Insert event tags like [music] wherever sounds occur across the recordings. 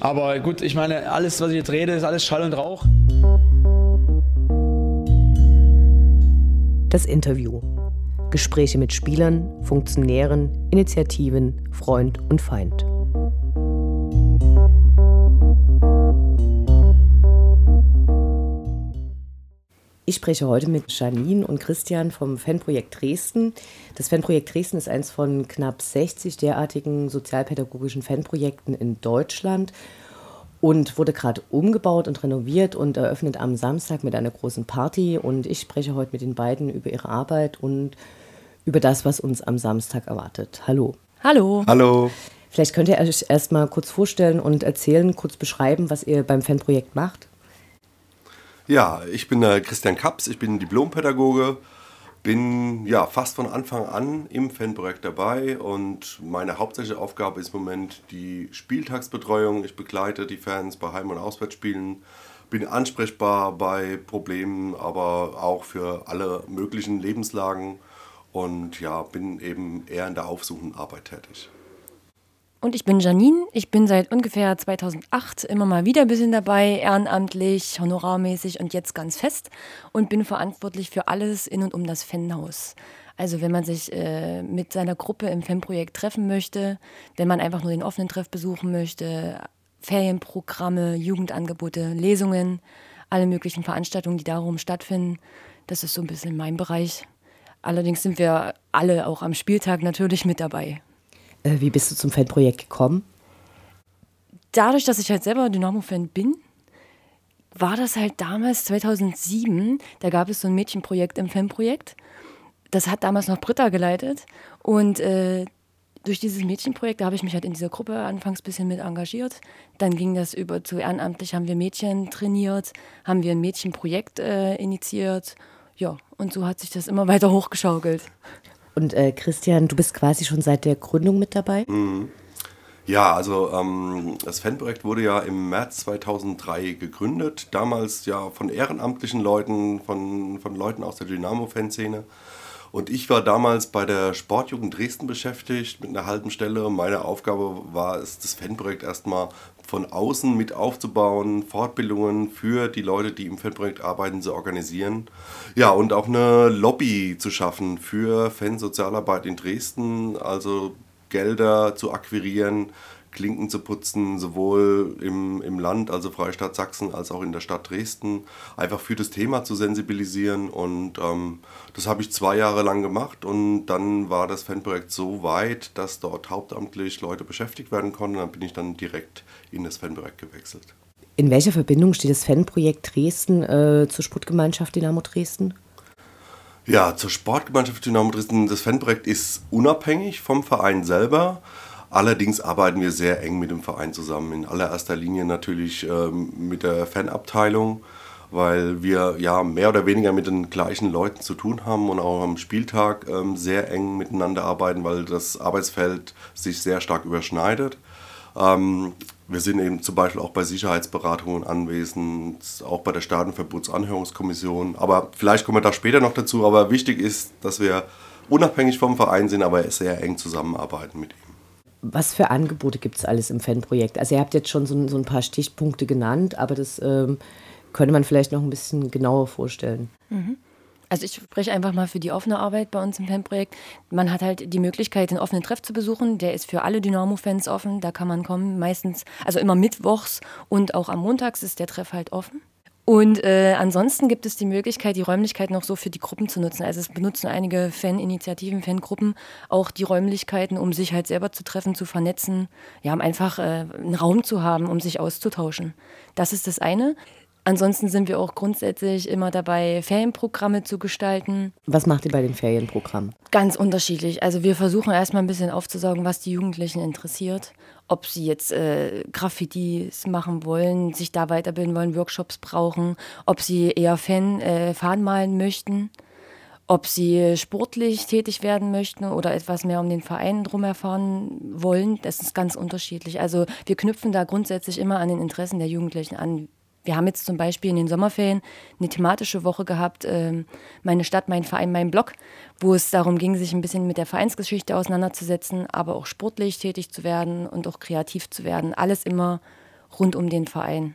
Aber gut, ich meine, alles, was ich jetzt rede, ist alles Schall und Rauch. Das Interview. Gespräche mit Spielern, Funktionären, Initiativen, Freund und Feind. Ich spreche heute mit Janine und Christian vom Fanprojekt Dresden. Das Fanprojekt Dresden ist eines von knapp 60 derartigen sozialpädagogischen Fanprojekten in Deutschland und wurde gerade umgebaut und renoviert und eröffnet am Samstag mit einer großen Party. Und ich spreche heute mit den beiden über ihre Arbeit und über das, was uns am Samstag erwartet. Hallo. Hallo. Hallo. Vielleicht könnt ihr euch erst mal kurz vorstellen und erzählen, kurz beschreiben, was ihr beim Fanprojekt macht. Ja, ich bin der Christian Kaps, ich bin Diplompädagoge, bin ja fast von Anfang an im Fanprojekt dabei und meine hauptsächliche Aufgabe ist im Moment die Spieltagsbetreuung. Ich begleite die Fans bei Heim- und Auswärtsspielen, bin ansprechbar bei Problemen, aber auch für alle möglichen Lebenslagen und ja, bin eben eher in der aufsuchenden Arbeit tätig. Und ich bin Janine. Ich bin seit ungefähr 2008 immer mal wieder ein bisschen dabei, ehrenamtlich, honorarmäßig und jetzt ganz fest und bin verantwortlich für alles in und um das Fanhaus. Also wenn man sich äh, mit seiner Gruppe im Fanprojekt treffen möchte, wenn man einfach nur den offenen Treff besuchen möchte, Ferienprogramme, Jugendangebote, Lesungen, alle möglichen Veranstaltungen, die darum stattfinden, das ist so ein bisschen mein Bereich. Allerdings sind wir alle auch am Spieltag natürlich mit dabei. Äh, wie bist du zum Fanprojekt gekommen? Dadurch, dass ich halt selber Dynamo-Fan bin, war das halt damals 2007, da gab es so ein Mädchenprojekt im Fanprojekt. Das hat damals noch Britta geleitet und äh, durch dieses Mädchenprojekt, da habe ich mich halt in dieser Gruppe anfangs ein bisschen mit engagiert. Dann ging das über zu ehrenamtlich, haben wir Mädchen trainiert, haben wir ein Mädchenprojekt äh, initiiert. Ja, und so hat sich das immer weiter hochgeschaukelt. Und äh, Christian, du bist quasi schon seit der Gründung mit dabei? Mhm. Ja, also ähm, das Fanprojekt wurde ja im März 2003 gegründet. Damals ja von ehrenamtlichen Leuten, von, von Leuten aus der Dynamo-Fanszene. Und ich war damals bei der Sportjugend Dresden beschäftigt mit einer halben Stelle. Meine Aufgabe war es, das Fanprojekt erstmal von außen mit aufzubauen, Fortbildungen für die Leute, die im Fanprojekt arbeiten, zu organisieren. Ja, und auch eine Lobby zu schaffen für Fansozialarbeit in Dresden, also Gelder zu akquirieren, Klinken zu putzen, sowohl im, im Land, also Freistaat Sachsen, als auch in der Stadt Dresden, einfach für das Thema zu sensibilisieren. Und ähm, das habe ich zwei Jahre lang gemacht und dann war das Fanprojekt so weit, dass dort hauptamtlich Leute beschäftigt werden konnten. Dann bin ich dann direkt in das Fanprojekt gewechselt. In welcher Verbindung steht das Fanprojekt Dresden äh, zur Sportgemeinschaft Dynamo Dresden? Ja, zur Sportgemeinschaft Dynamo Dresden. Das Fanprojekt ist unabhängig vom Verein selber. Allerdings arbeiten wir sehr eng mit dem Verein zusammen. In allererster Linie natürlich ähm, mit der Fanabteilung, weil wir ja mehr oder weniger mit den gleichen Leuten zu tun haben und auch am Spieltag ähm, sehr eng miteinander arbeiten, weil das Arbeitsfeld sich sehr stark überschneidet. Ähm, wir sind eben zum Beispiel auch bei Sicherheitsberatungen anwesend, auch bei der Staatenverbotsanhörungskommission. Aber vielleicht kommen wir da später noch dazu. Aber wichtig ist, dass wir unabhängig vom Verein sind, aber sehr eng zusammenarbeiten mit ihm. Was für Angebote gibt es alles im Fanprojekt? Also ihr habt jetzt schon so, so ein paar Stichpunkte genannt, aber das ähm, könnte man vielleicht noch ein bisschen genauer vorstellen. Mhm. Also ich spreche einfach mal für die offene Arbeit bei uns im Fanprojekt. Man hat halt die Möglichkeit, den offenen Treff zu besuchen. Der ist für alle Dynamo-Fans offen. Da kann man kommen. Meistens, also immer mittwochs und auch am Montags ist der Treff halt offen. Und äh, ansonsten gibt es die Möglichkeit, die Räumlichkeiten noch so für die Gruppen zu nutzen. Also es benutzen einige Faninitiativen, Fangruppen auch die Räumlichkeiten, um sich halt selber zu treffen, zu vernetzen, ja, um einfach äh, einen Raum zu haben, um sich auszutauschen. Das ist das eine. Ansonsten sind wir auch grundsätzlich immer dabei, Ferienprogramme zu gestalten. Was macht ihr bei den Ferienprogrammen? Ganz unterschiedlich. Also wir versuchen erstmal ein bisschen aufzusaugen, was die Jugendlichen interessiert. Ob sie jetzt äh, Graffitis machen wollen, sich da weiterbilden wollen, Workshops brauchen, ob sie eher Fan, äh, Fahnen malen möchten, ob sie sportlich tätig werden möchten oder etwas mehr um den Verein drum erfahren wollen. Das ist ganz unterschiedlich. Also wir knüpfen da grundsätzlich immer an den Interessen der Jugendlichen an. Wir haben jetzt zum Beispiel in den Sommerferien eine thematische Woche gehabt, äh, meine Stadt, mein Verein, mein Blog, wo es darum ging, sich ein bisschen mit der Vereinsgeschichte auseinanderzusetzen, aber auch sportlich tätig zu werden und auch kreativ zu werden. Alles immer rund um den Verein.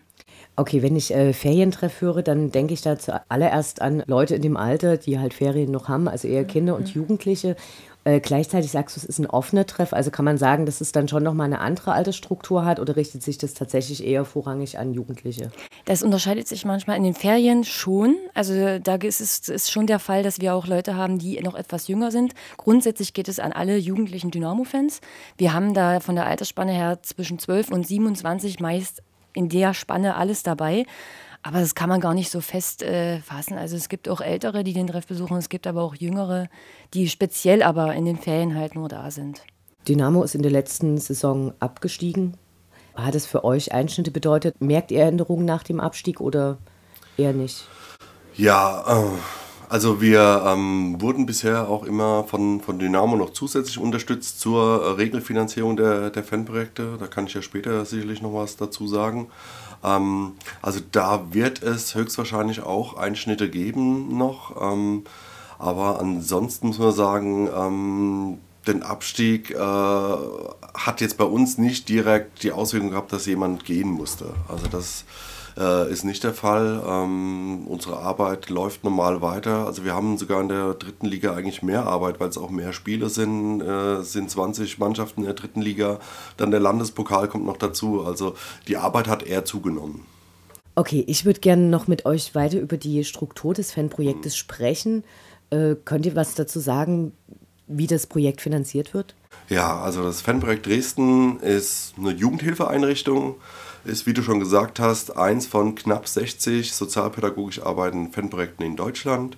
Okay, wenn ich äh, Ferientreff höre, dann denke ich da zuallererst an Leute in dem Alter, die halt Ferien noch haben, also eher Kinder und mhm. Jugendliche. Äh, gleichzeitig sagst du, es ist ein offener Treff. Also kann man sagen, dass es dann schon nochmal eine andere Altersstruktur hat oder richtet sich das tatsächlich eher vorrangig an Jugendliche? Das unterscheidet sich manchmal in den Ferien schon. Also da ist es ist schon der Fall, dass wir auch Leute haben, die noch etwas jünger sind. Grundsätzlich geht es an alle jugendlichen Dynamo-Fans. Wir haben da von der Altersspanne her zwischen 12 und 27 meist in der Spanne alles dabei. Aber das kann man gar nicht so fest äh, fassen. Also es gibt auch Ältere, die den Treff besuchen, es gibt aber auch Jüngere, die speziell aber in den Ferien halt nur da sind. Dynamo ist in der letzten Saison abgestiegen. Hat es für euch Einschnitte bedeutet? Merkt ihr Änderungen nach dem Abstieg oder eher nicht? Ja, äh, also wir ähm, wurden bisher auch immer von, von Dynamo noch zusätzlich unterstützt zur äh, Regelfinanzierung der, der Fanprojekte. Da kann ich ja später sicherlich noch was dazu sagen. Ähm, also da wird es höchstwahrscheinlich auch Einschnitte geben noch. Ähm, aber ansonsten muss man sagen, ähm, den Abstieg äh, hat jetzt bei uns nicht direkt die Auswirkung gehabt, dass jemand gehen musste. Also das äh, ist nicht der Fall. Ähm, unsere Arbeit läuft normal weiter. Also wir haben sogar in der dritten Liga eigentlich mehr Arbeit, weil es auch mehr Spiele sind. Äh, es sind 20 Mannschaften in der dritten Liga. Dann der Landespokal kommt noch dazu. Also die Arbeit hat eher zugenommen. Okay, ich würde gerne noch mit euch weiter über die Struktur des Fanprojektes sprechen. Äh, könnt ihr was dazu sagen, wie das Projekt finanziert wird? Ja, also das Fanprojekt Dresden ist eine Jugendhilfeeinrichtung ist, wie du schon gesagt hast, eins von knapp 60 sozialpädagogisch arbeitenden Fanprojekten in Deutschland.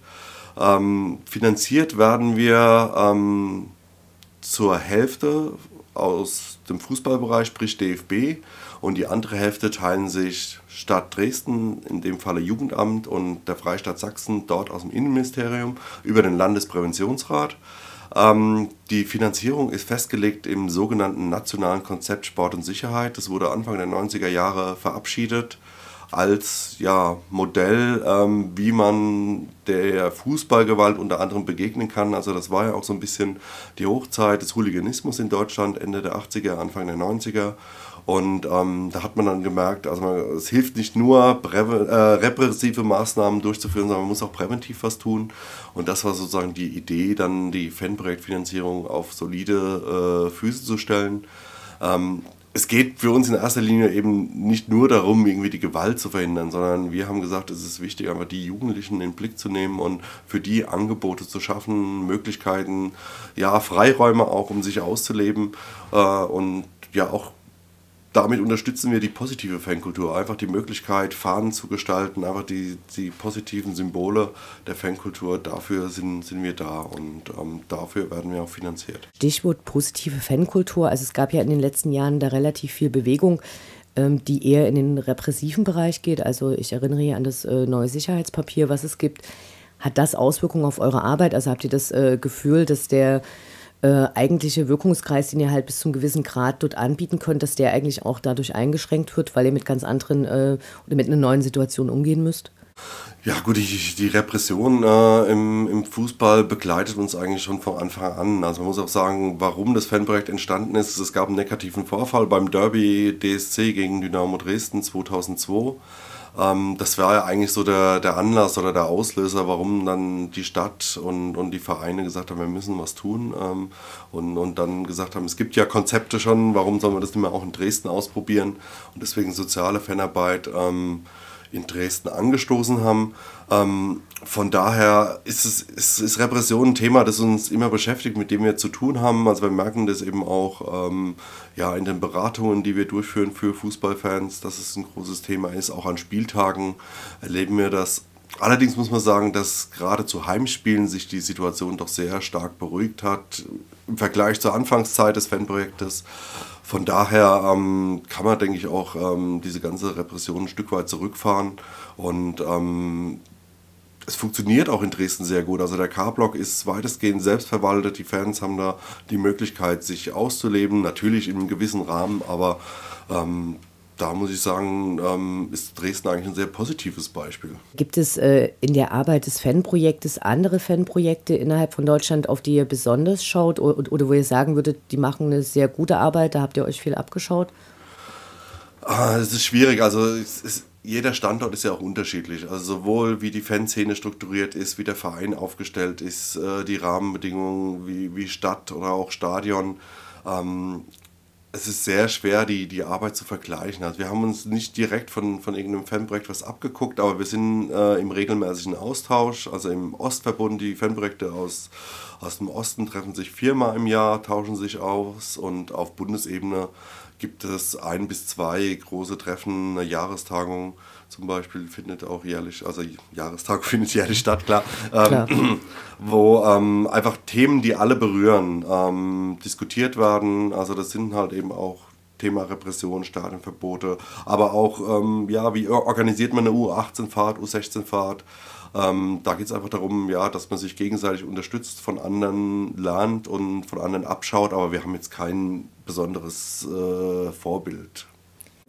Ähm, finanziert werden wir ähm, zur Hälfte aus dem Fußballbereich, sprich DFB, und die andere Hälfte teilen sich Stadt Dresden, in dem Falle Jugendamt und der Freistaat Sachsen, dort aus dem Innenministerium, über den Landespräventionsrat. Ähm, die Finanzierung ist festgelegt im sogenannten Nationalen Konzept Sport und Sicherheit. Das wurde Anfang der 90er Jahre verabschiedet als ja, Modell, ähm, wie man der Fußballgewalt unter anderem begegnen kann. Also das war ja auch so ein bisschen die Hochzeit des Hooliganismus in Deutschland, Ende der 80er, Anfang der 90er. Und ähm, da hat man dann gemerkt, also man, es hilft nicht nur äh, repressive Maßnahmen durchzuführen, sondern man muss auch präventiv was tun. Und das war sozusagen die Idee, dann die Fanprojektfinanzierung auf solide äh, Füße zu stellen. Ähm, es geht für uns in erster Linie eben nicht nur darum, irgendwie die Gewalt zu verhindern, sondern wir haben gesagt, es ist wichtig, einfach die Jugendlichen in den Blick zu nehmen und für die Angebote zu schaffen, Möglichkeiten, ja, Freiräume auch, um sich auszuleben äh, und ja auch damit unterstützen wir die positive Fankultur. Einfach die Möglichkeit, Fahnen zu gestalten, einfach die, die positiven Symbole der Fankultur. Dafür sind, sind wir da und ähm, dafür werden wir auch finanziert. Stichwort positive Fankultur. Also es gab ja in den letzten Jahren da relativ viel Bewegung, ähm, die eher in den repressiven Bereich geht. Also ich erinnere hier an das äh, neue Sicherheitspapier, was es gibt. Hat das Auswirkungen auf eure Arbeit? Also habt ihr das äh, Gefühl, dass der äh, eigentliche Wirkungskreis, den ihr halt bis zum gewissen Grad dort anbieten könnt, dass der eigentlich auch dadurch eingeschränkt wird, weil ihr mit ganz anderen äh, oder mit einer neuen Situation umgehen müsst? Ja gut, die, die Repression äh, im, im Fußball begleitet uns eigentlich schon von Anfang an. Also man muss auch sagen, warum das Fanprojekt entstanden ist. Es gab einen negativen Vorfall beim Derby DSC gegen Dynamo Dresden 2002. Ähm, das war ja eigentlich so der, der Anlass oder der Auslöser, warum dann die Stadt und, und die Vereine gesagt haben, wir müssen was tun. Ähm, und, und dann gesagt haben, es gibt ja Konzepte schon, warum sollen wir das nicht mehr auch in Dresden ausprobieren? Und deswegen soziale Fanarbeit. Ähm, in Dresden angestoßen haben. Ähm, von daher ist, es, ist, ist, Repression ein Thema, das uns immer beschäftigt, mit dem wir zu tun haben. Also wir merken das eben auch ähm, ja, in den Beratungen, die wir durchführen für Fußballfans, dass es ein großes Thema ist. Auch an Spieltagen erleben wir das. Allerdings muss man sagen, dass gerade zu Heimspielen sich die Situation doch sehr stark beruhigt hat im Vergleich zur Anfangszeit des Fanprojektes. Von daher ähm, kann man, denke ich, auch ähm, diese ganze Repression ein Stück weit zurückfahren. Und ähm, es funktioniert auch in Dresden sehr gut. Also der K-Block ist weitestgehend selbstverwaltet. Die Fans haben da die Möglichkeit, sich auszuleben, natürlich in einem gewissen Rahmen, aber ähm, da muss ich sagen, ähm, ist Dresden eigentlich ein sehr positives Beispiel. Gibt es äh, in der Arbeit des Fanprojektes andere Fanprojekte innerhalb von Deutschland, auf die ihr besonders schaut oder, oder wo ihr sagen würdet, die machen eine sehr gute Arbeit, da habt ihr euch viel abgeschaut? Ah, es ist schwierig. Also es ist, jeder Standort ist ja auch unterschiedlich. Also sowohl wie die Fanszene strukturiert ist, wie der Verein aufgestellt ist, äh, die Rahmenbedingungen wie, wie Stadt oder auch Stadion. Ähm, es ist sehr schwer, die, die Arbeit zu vergleichen. Also wir haben uns nicht direkt von, von irgendeinem Fanprojekt was abgeguckt, aber wir sind äh, im regelmäßigen Austausch. Also im Ostverbund, die Fanprojekte aus, aus dem Osten treffen sich viermal im Jahr, tauschen sich aus und auf Bundesebene gibt es ein bis zwei große Treffen, eine Jahrestagung zum Beispiel findet auch jährlich, also Jahrestag [laughs] findet jährlich statt, klar, ähm, [clears throat] wo ähm, einfach Themen, die alle berühren, ähm, diskutiert werden. Also das sind halt eben auch Thema Repression, Stadionverbote, aber auch, ähm, ja, wie organisiert man eine U18-Fahrt, U16-Fahrt, ähm, da geht es einfach darum, ja, dass man sich gegenseitig unterstützt, von anderen lernt und von anderen abschaut, aber wir haben jetzt kein besonderes äh, Vorbild.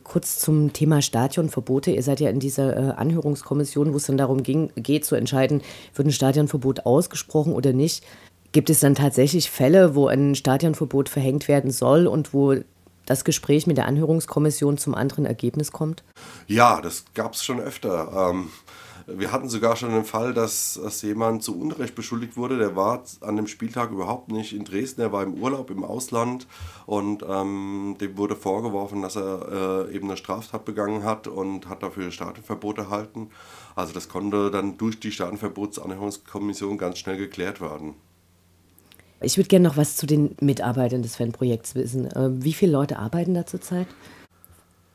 Kurz zum Thema Stadionverbote. Ihr seid ja in dieser äh, Anhörungskommission, wo es dann darum ging, geht zu entscheiden, wird ein Stadionverbot ausgesprochen oder nicht. Gibt es dann tatsächlich Fälle, wo ein Stadionverbot verhängt werden soll und wo das Gespräch mit der Anhörungskommission zum anderen Ergebnis kommt? Ja, das gab es schon öfter. Ähm, wir hatten sogar schon den Fall, dass, dass jemand zu Unrecht beschuldigt wurde. Der war an dem Spieltag überhaupt nicht in Dresden, er war im Urlaub im Ausland und ähm, dem wurde vorgeworfen, dass er äh, eben eine Straftat begangen hat und hat dafür Staatenverbot erhalten. Also das konnte dann durch die Staatenverbotsanhörungskommission ganz schnell geklärt werden. Ich würde gerne noch was zu den Mitarbeitern des Fanprojekts wissen. Äh, wie viele Leute arbeiten da zurzeit?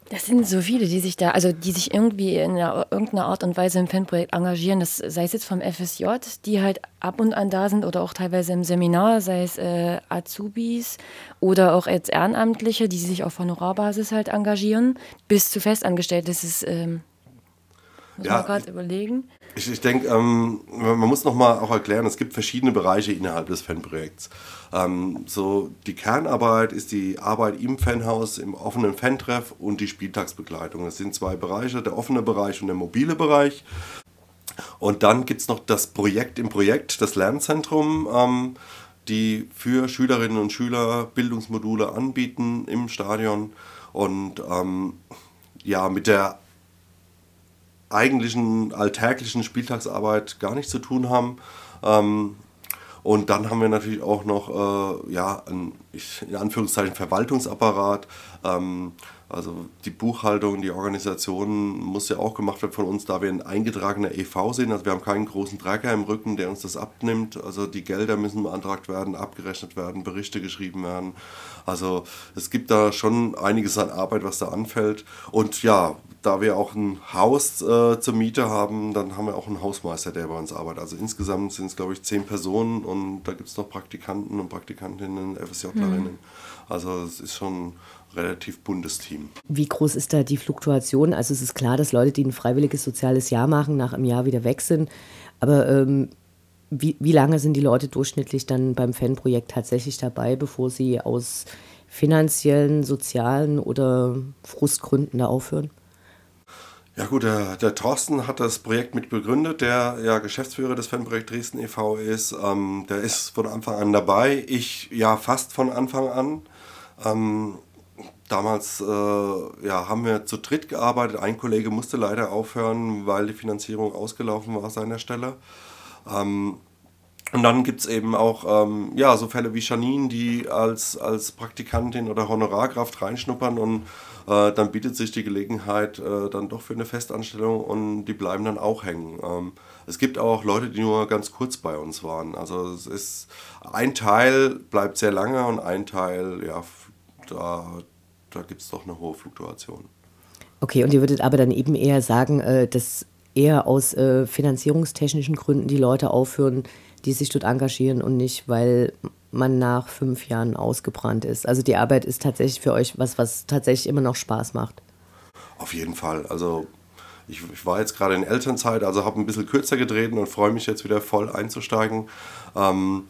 Das sind so viele, die sich da, also die sich irgendwie in einer, irgendeiner Art und Weise im Fanprojekt engagieren. Das sei es jetzt vom FSJ, die halt ab und an da sind oder auch teilweise im Seminar, sei es äh, Azubis oder auch als Ehrenamtliche, die sich auf Honorarbasis halt engagieren, bis zu Festangestellten. Das ist, ähm, muss ja, man gerade überlegen. Ich, ich denke, ähm, man muss nochmal auch erklären, es gibt verschiedene Bereiche innerhalb des Fanprojekts. Ähm, so die Kernarbeit ist die Arbeit im Fanhaus, im offenen Fantreff und die Spieltagsbegleitung. Das sind zwei Bereiche, der offene Bereich und der mobile Bereich. Und dann gibt es noch das Projekt im Projekt, das Lernzentrum, ähm, die für Schülerinnen und Schüler Bildungsmodule anbieten im Stadion und ähm, ja, mit der eigentlichen alltäglichen Spieltagsarbeit gar nichts zu tun haben. Ähm, und dann haben wir natürlich auch noch äh, ja, ein, in Anführungszeichen Verwaltungsapparat. Ähm, also die Buchhaltung, die Organisation muss ja auch gemacht werden von uns, da wir ein eingetragener EV sind. Also wir haben keinen großen Träger im Rücken, der uns das abnimmt. Also die Gelder müssen beantragt werden, abgerechnet werden, Berichte geschrieben werden. Also es gibt da schon einiges an Arbeit, was da anfällt. Und ja, da wir auch ein Haus äh, zur Miete haben, dann haben wir auch einen Hausmeister, der bei uns arbeitet. Also insgesamt sind es, glaube ich, zehn Personen und da gibt es noch Praktikanten und Praktikantinnen, FSJlerinnen. Mhm. Also es ist schon ein relativ buntes Team. Wie groß ist da die Fluktuation? Also es ist klar, dass Leute, die ein freiwilliges soziales Jahr machen, nach einem Jahr wieder weg sind. Aber ähm, wie, wie lange sind die Leute durchschnittlich dann beim Fanprojekt tatsächlich dabei, bevor sie aus finanziellen, sozialen oder Frustgründen da aufhören? Ja gut, der, der Thorsten hat das Projekt mit begründet, der ja Geschäftsführer des Fanprojekt Dresden e.V. ist. Ähm, der ist von Anfang an dabei. Ich ja fast von Anfang an. Ähm, damals äh, ja, haben wir zu dritt gearbeitet. Ein Kollege musste leider aufhören, weil die Finanzierung ausgelaufen war an seiner Stelle. Ähm, und dann gibt es eben auch ähm, ja, so Fälle wie Janine, die als, als Praktikantin oder Honorarkraft reinschnuppern und äh, dann bietet sich die Gelegenheit äh, dann doch für eine Festanstellung und die bleiben dann auch hängen. Ähm, es gibt auch Leute, die nur ganz kurz bei uns waren. Also es ist ein Teil bleibt sehr lange und ein Teil, ja, da, da gibt es doch eine hohe Fluktuation. Okay, und ihr würdet aber dann eben eher sagen, äh, dass eher aus äh, finanzierungstechnischen Gründen die Leute aufhören, die sich dort engagieren und nicht, weil man nach fünf Jahren ausgebrannt ist. Also die Arbeit ist tatsächlich für euch was, was tatsächlich immer noch Spaß macht. Auf jeden Fall. Also ich, ich war jetzt gerade in Elternzeit, also habe ein bisschen kürzer getreten und freue mich jetzt wieder voll einzusteigen. Ähm,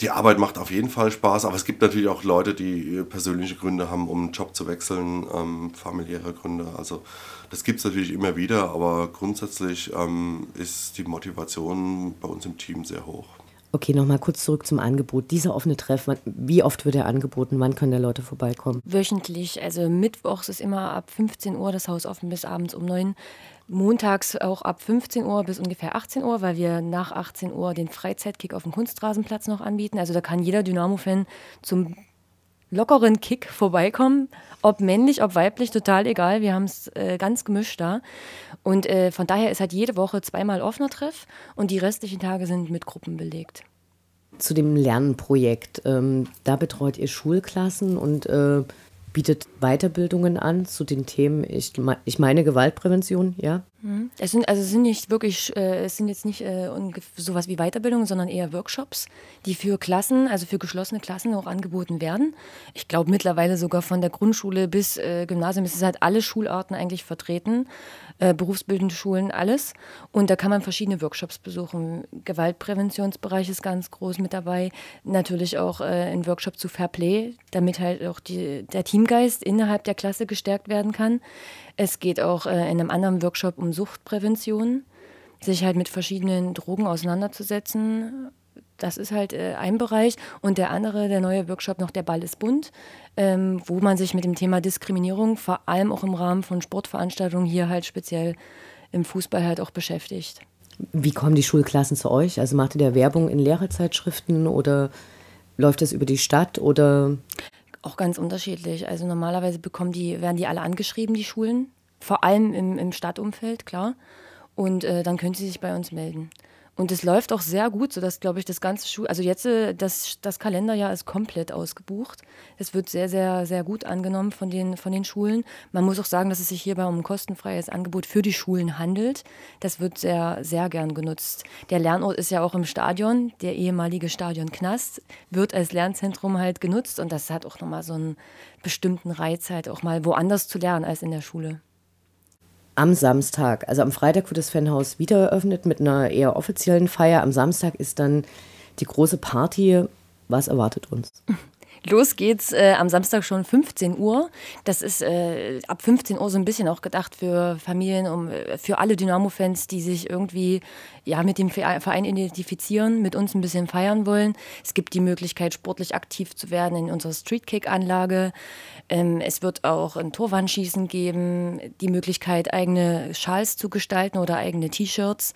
die Arbeit macht auf jeden Fall Spaß, aber es gibt natürlich auch Leute, die persönliche Gründe haben, um einen Job zu wechseln, ähm, familiäre Gründe. Also das gibt es natürlich immer wieder, aber grundsätzlich ähm, ist die Motivation bei uns im Team sehr hoch. Okay, nochmal kurz zurück zum Angebot. Dieser offene Treff, wie oft wird er angeboten? Wann können da Leute vorbeikommen? Wöchentlich. Also mittwochs ist immer ab 15 Uhr das Haus offen bis abends um 9 Montags auch ab 15 Uhr bis ungefähr 18 Uhr, weil wir nach 18 Uhr den Freizeitkick auf dem Kunstrasenplatz noch anbieten. Also da kann jeder Dynamo-Fan zum lockeren Kick vorbeikommen. Ob männlich, ob weiblich, total egal. Wir haben es äh, ganz gemischt da. Und äh, von daher ist halt jede Woche zweimal offener Treff und die restlichen Tage sind mit Gruppen belegt. Zu dem Lernprojekt. Ähm, da betreut ihr Schulklassen und äh, bietet Weiterbildungen an zu den Themen, ich, ich meine Gewaltprävention, ja? Mhm. Es sind also sind nicht wirklich, äh, es sind jetzt nicht äh, sowas wie Weiterbildungen, sondern eher Workshops, die für Klassen, also für geschlossene Klassen auch angeboten werden. Ich glaube mittlerweile sogar von der Grundschule bis äh, Gymnasium ist es halt alle Schularten eigentlich vertreten, äh, berufsbildende Schulen, alles. Und da kann man verschiedene Workshops besuchen. Gewaltpräventionsbereich ist ganz groß mit dabei. Natürlich auch äh, ein Workshop zu Fair Play, damit halt auch die, der Teamgeist innerhalb der Klasse gestärkt werden kann. Es geht auch äh, in einem anderen Workshop um Suchtprävention, sich halt mit verschiedenen Drogen auseinanderzusetzen. Das ist halt äh, ein Bereich. Und der andere, der neue Workshop noch, der Ball ist bunt, ähm, wo man sich mit dem Thema Diskriminierung, vor allem auch im Rahmen von Sportveranstaltungen, hier halt speziell im Fußball halt auch beschäftigt. Wie kommen die Schulklassen zu euch? Also macht ihr da Werbung in Lehrerzeitschriften oder läuft das über die Stadt oder? Auch ganz unterschiedlich. Also normalerweise bekommen die, werden die alle angeschrieben, die Schulen. Vor allem im, im Stadtumfeld, klar. Und äh, dann können sie sich bei uns melden. Und es läuft auch sehr gut, sodass, glaube ich, das ganze Schul, also jetzt äh, das, das Kalenderjahr ist komplett ausgebucht. Es wird sehr, sehr, sehr gut angenommen von den, von den Schulen. Man muss auch sagen, dass es sich hierbei um ein kostenfreies Angebot für die Schulen handelt. Das wird sehr, sehr gern genutzt. Der Lernort ist ja auch im Stadion, der ehemalige Stadion Knast, wird als Lernzentrum halt genutzt und das hat auch nochmal so einen bestimmten Reiz, halt auch mal woanders zu lernen als in der Schule am Samstag. Also am Freitag wird das Fanhaus wieder eröffnet mit einer eher offiziellen Feier. Am Samstag ist dann die große Party. Was erwartet uns? Los geht's äh, am Samstag schon 15 Uhr. Das ist äh, ab 15 Uhr so ein bisschen auch gedacht für Familien, um, äh, für alle Dynamo-Fans, die sich irgendwie ja, mit dem Verein identifizieren, mit uns ein bisschen feiern wollen. Es gibt die Möglichkeit, sportlich aktiv zu werden in unserer Streetkick-Anlage. Ähm, es wird auch ein Torwandschießen geben, die Möglichkeit, eigene Schals zu gestalten oder eigene T-Shirts.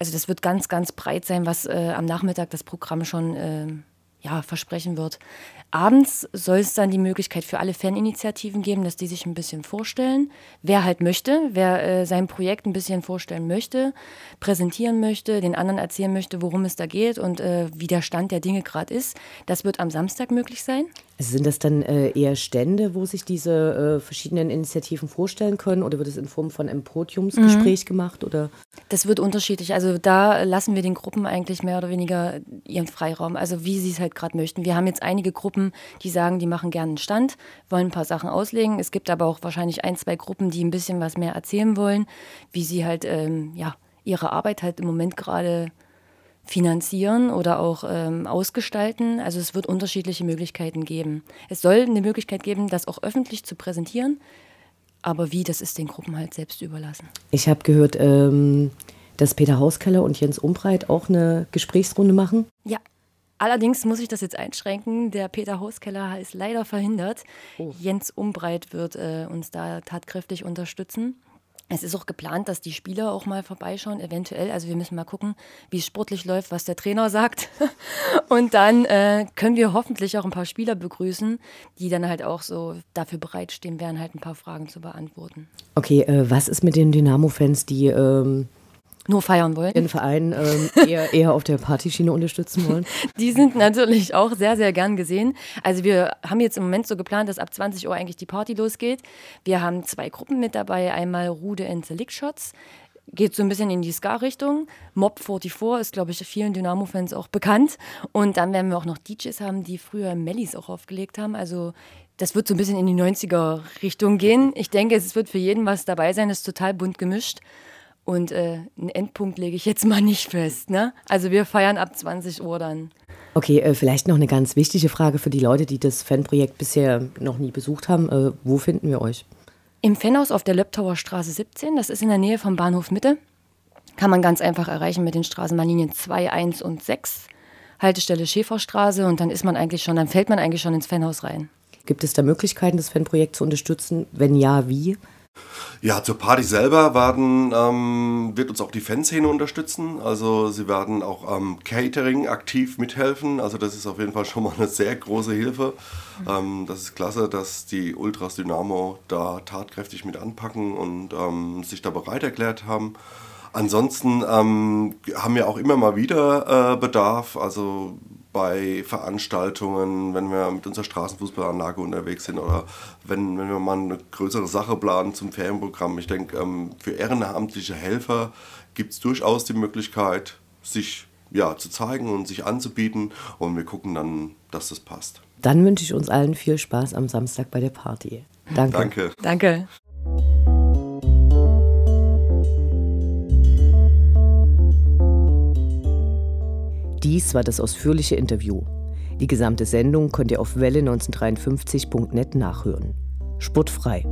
Also das wird ganz, ganz breit sein, was äh, am Nachmittag das Programm schon äh, ja, versprechen wird. Abends soll es dann die Möglichkeit für alle Faninitiativen geben, dass die sich ein bisschen vorstellen. Wer halt möchte, wer äh, sein Projekt ein bisschen vorstellen möchte, präsentieren möchte, den anderen erzählen möchte, worum es da geht und äh, wie der Stand der Dinge gerade ist, das wird am Samstag möglich sein. Also sind das dann äh, eher Stände, wo sich diese äh, verschiedenen Initiativen vorstellen können oder wird es in Form von einem Podiumsgespräch mhm. gemacht? Oder? Das wird unterschiedlich. Also da lassen wir den Gruppen eigentlich mehr oder weniger ihren Freiraum, also wie sie es halt gerade möchten. Wir haben jetzt einige Gruppen, die sagen, die machen gerne einen Stand, wollen ein paar Sachen auslegen. Es gibt aber auch wahrscheinlich ein, zwei Gruppen, die ein bisschen was mehr erzählen wollen, wie sie halt ähm, ja, ihre Arbeit halt im Moment gerade finanzieren oder auch ähm, ausgestalten. Also es wird unterschiedliche Möglichkeiten geben. Es soll eine Möglichkeit geben, das auch öffentlich zu präsentieren, aber wie, das ist den Gruppen halt selbst überlassen. Ich habe gehört, ähm, dass Peter Hauskeller und Jens Umbreit auch eine Gesprächsrunde machen. Ja. Allerdings muss ich das jetzt einschränken. Der Peter Hauskeller ist leider verhindert. Oh. Jens Umbreit wird äh, uns da tatkräftig unterstützen. Es ist auch geplant, dass die Spieler auch mal vorbeischauen, eventuell. Also wir müssen mal gucken, wie es sportlich läuft, was der Trainer [laughs] sagt. Und dann äh, können wir hoffentlich auch ein paar Spieler begrüßen, die dann halt auch so dafür bereitstehen werden, halt ein paar Fragen zu beantworten. Okay, äh, was ist mit den Dynamo-Fans, die ähm, nur feiern wollen. Den Verein ähm, eher, [laughs] eher auf der Partyschiene unterstützen wollen. Die sind natürlich auch sehr, sehr gern gesehen. Also wir haben jetzt im Moment so geplant, dass ab 20 Uhr eigentlich die Party losgeht. Wir haben zwei Gruppen mit dabei. Einmal Rude and the Lick Shots geht so ein bisschen in die Ska-Richtung. Mob 44 ist, glaube ich, vielen Dynamo-Fans auch bekannt. Und dann werden wir auch noch DJs haben, die früher Mellies auch aufgelegt haben. Also das wird so ein bisschen in die 90er-Richtung gehen. Ich denke, es wird für jeden was dabei sein. Es ist total bunt gemischt. Und äh, einen Endpunkt lege ich jetzt mal nicht fest. Ne? Also wir feiern ab 20 Uhr dann. Okay, äh, vielleicht noch eine ganz wichtige Frage für die Leute, die das Fanprojekt bisher noch nie besucht haben. Äh, wo finden wir euch? Im Fanhaus auf der Löbtauer Straße 17. Das ist in der Nähe vom Bahnhof Mitte. Kann man ganz einfach erreichen mit den Straßenbahnlinien 2, 1 und 6. Haltestelle Schäferstraße und dann ist man eigentlich schon, dann fällt man eigentlich schon ins Fanhaus rein. Gibt es da Möglichkeiten, das Fanprojekt zu unterstützen? Wenn ja, wie? Ja, zur Party selber werden, ähm, wird uns auch die Fanszene unterstützen. Also sie werden auch am ähm, Catering aktiv mithelfen. Also das ist auf jeden Fall schon mal eine sehr große Hilfe. Ähm, das ist klasse, dass die Ultras Dynamo da tatkräftig mit anpacken und ähm, sich da bereit erklärt haben. Ansonsten ähm, haben wir auch immer mal wieder äh, Bedarf. Also bei Veranstaltungen, wenn wir mit unserer Straßenfußballanlage unterwegs sind oder wenn, wenn wir mal eine größere Sache planen zum Ferienprogramm. Ich denke, ähm, für ehrenamtliche Helfer gibt es durchaus die Möglichkeit, sich ja, zu zeigen und sich anzubieten und wir gucken dann, dass das passt. Dann wünsche ich uns allen viel Spaß am Samstag bei der Party. Danke. Danke. Danke. Dies war das ausführliche Interview. Die gesamte Sendung könnt ihr auf welle1953.net nachhören. Sportfrei.